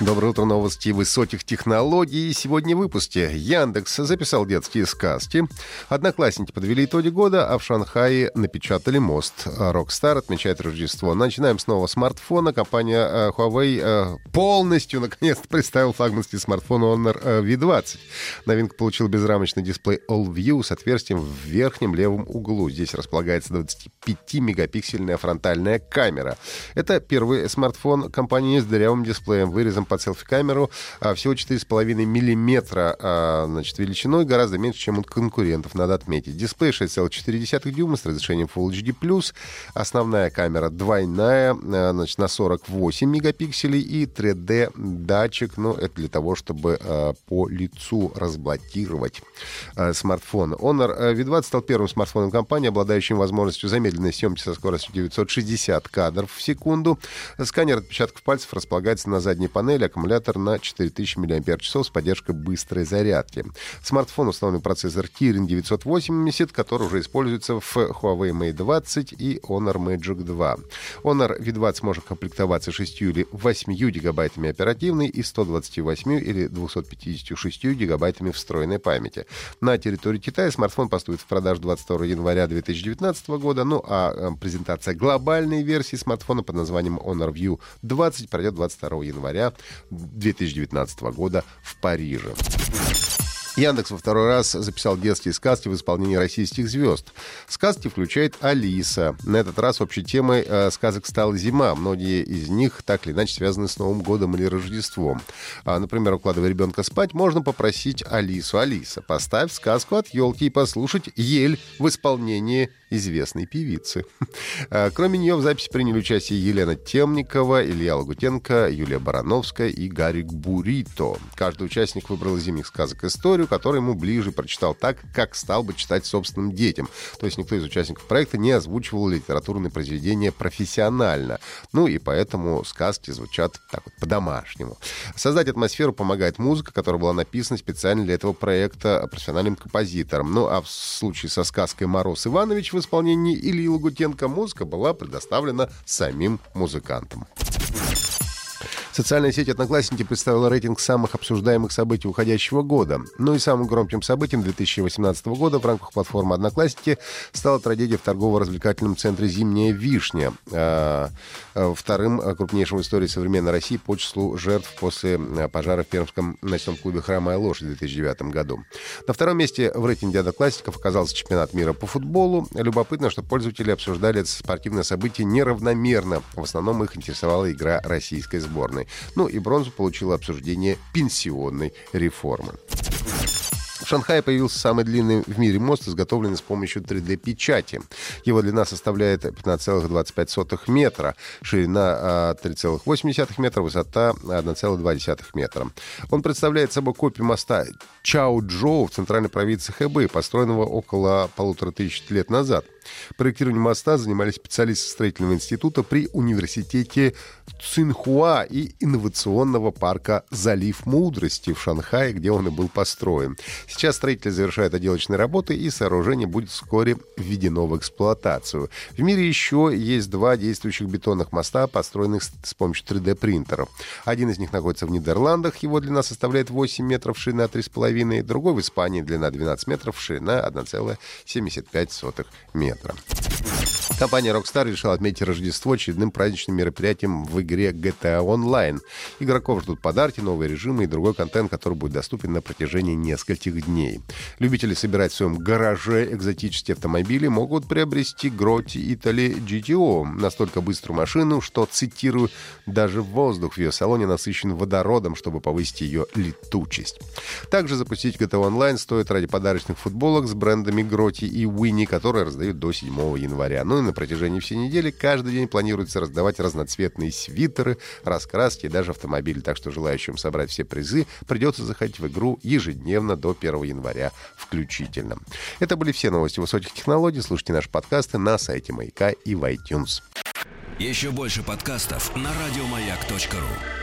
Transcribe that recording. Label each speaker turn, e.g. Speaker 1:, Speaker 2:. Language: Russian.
Speaker 1: Доброе утро, новости высоких технологий. Сегодня в выпуске Яндекс записал детские сказки. Одноклассники подвели итоги года, а в Шанхае напечатали мост. Rockstar отмечает Рождество. Начинаем с нового смартфона. Компания э, Huawei э, полностью, наконец-то, представила флагманский смартфон Honor э, V20. Новинка получил безрамочный дисплей All View с отверстием в верхнем левом углу. Здесь располагается 25-мегапиксельная фронтальная камера. Это первый смартфон компании с дырявым дисплеем, вырезом под селфи-камеру а, всего 4,5 миллиметра а, значит, величиной, гораздо меньше, чем у конкурентов, надо отметить. Дисплей 6,4 дюйма с разрешением Full HD+, основная камера двойная, а, значит, на 48 мегапикселей и 3D-датчик, ну, это для того, чтобы по лицу разблокировать смартфон. Honor V20 стал первым смартфоном компании, обладающим возможностью замедленной съемки со скоростью 960 кадров в секунду. Сканер отпечатков пальцев располагается на задней панели, панель, аккумулятор на 4000 мАч с поддержкой быстрой зарядки. Смартфон установлен процессор Kirin 980, который уже используется в Huawei Mate 20 и Honor Magic 2. Honor V20 может комплектоваться 6 или 8 гигабайтами оперативной и 128 или 256 гигабайтами встроенной памяти. На территории Китая смартфон поступит в продажу 22 января 2019 года, ну а э, презентация глобальной версии смартфона под названием Honor View 20 пройдет 22 января 2019 года в Париже. Яндекс во второй раз записал детские сказки в исполнении российских звезд. Сказки включает Алиса. На этот раз общей темой э, сказок стала зима. Многие из них так или иначе связаны с Новым годом или Рождеством. А, например, укладывая ребенка спать, можно попросить Алису. Алиса, поставь сказку от елки и послушать ель в исполнении известной певицы. А, кроме нее в записи приняли участие Елена Темникова, Илья Лагутенко, Юлия Барановская и Гарик Бурито. Каждый участник выбрал из зимних сказок историю, которую ему ближе прочитал так, как стал бы читать собственным детям. То есть никто из участников проекта не озвучивал литературные произведения профессионально. Ну и поэтому сказки звучат так вот по-домашнему. Создать атмосферу помогает музыка, которая была написана специально для этого проекта профессиональным композитором. Ну а в случае со сказкой «Мороз Иванович» в исполнении Ильи Лагутенко музыка была предоставлена самим музыкантам. Социальная сеть «Одноклассники» представила рейтинг самых обсуждаемых событий уходящего года. Ну и самым громким событием 2018 года в рамках платформы «Одноклассники» стала трагедия в торгово-развлекательном центре «Зимняя вишня». А, вторым крупнейшим в истории современной России по числу жертв после пожара в Пермском ночном клубе «Хромая лошадь» в 2009 году. На втором месте в рейтинге «Одноклассников» оказался чемпионат мира по футболу. Любопытно, что пользователи обсуждали это спортивное событие неравномерно. В основном их интересовала игра российской сборной. Ну и бронзу получила обсуждение пенсионной реформы. Шанхае появился самый длинный в мире мост, изготовленный с помощью 3D-печати. Его длина составляет 15,25 метра, ширина 3,8 а, метра, высота 1,2 метра. Он представляет собой копию моста Чао-Джоу в центральной провинции Хэбэй, построенного около полутора тысяч лет назад. Проектированием моста занимались специалисты строительного института при университете Цинхуа и инновационного парка «Залив мудрости» в Шанхае, где он и был построен. Сейчас строители завершают отделочные работы, и сооружение будет вскоре введено в эксплуатацию. В мире еще есть два действующих бетонных моста, построенных с помощью 3D-принтеров. Один из них находится в Нидерландах, его длина составляет 8 метров, ширина 3,5, другой в Испании, длина 12 метров, ширина 1,75 метра метра. Компания Rockstar решила отметить Рождество очередным праздничным мероприятием в игре GTA Online. Игроков ждут подарки, новые режимы и другой контент, который будет доступен на протяжении нескольких дней. Любители собирать в своем гараже экзотические автомобили могут приобрести Grotti Italy GTO, настолько быструю машину, что, цитирую, даже воздух в ее салоне насыщен водородом, чтобы повысить ее летучесть. Также запустить GTA Online стоит ради подарочных футболок с брендами Grotti и Winnie, которые раздают до 7 января. Ну и на протяжении всей недели каждый день планируется раздавать разноцветные свитеры, раскраски и даже автомобили. Так что желающим собрать все призы придется заходить в игру ежедневно до 1 января включительно. Это были все новости высоких технологий. Слушайте наши подкасты на сайте Маяка и в iTunes.
Speaker 2: Еще больше подкастов на радиомаяк.ру.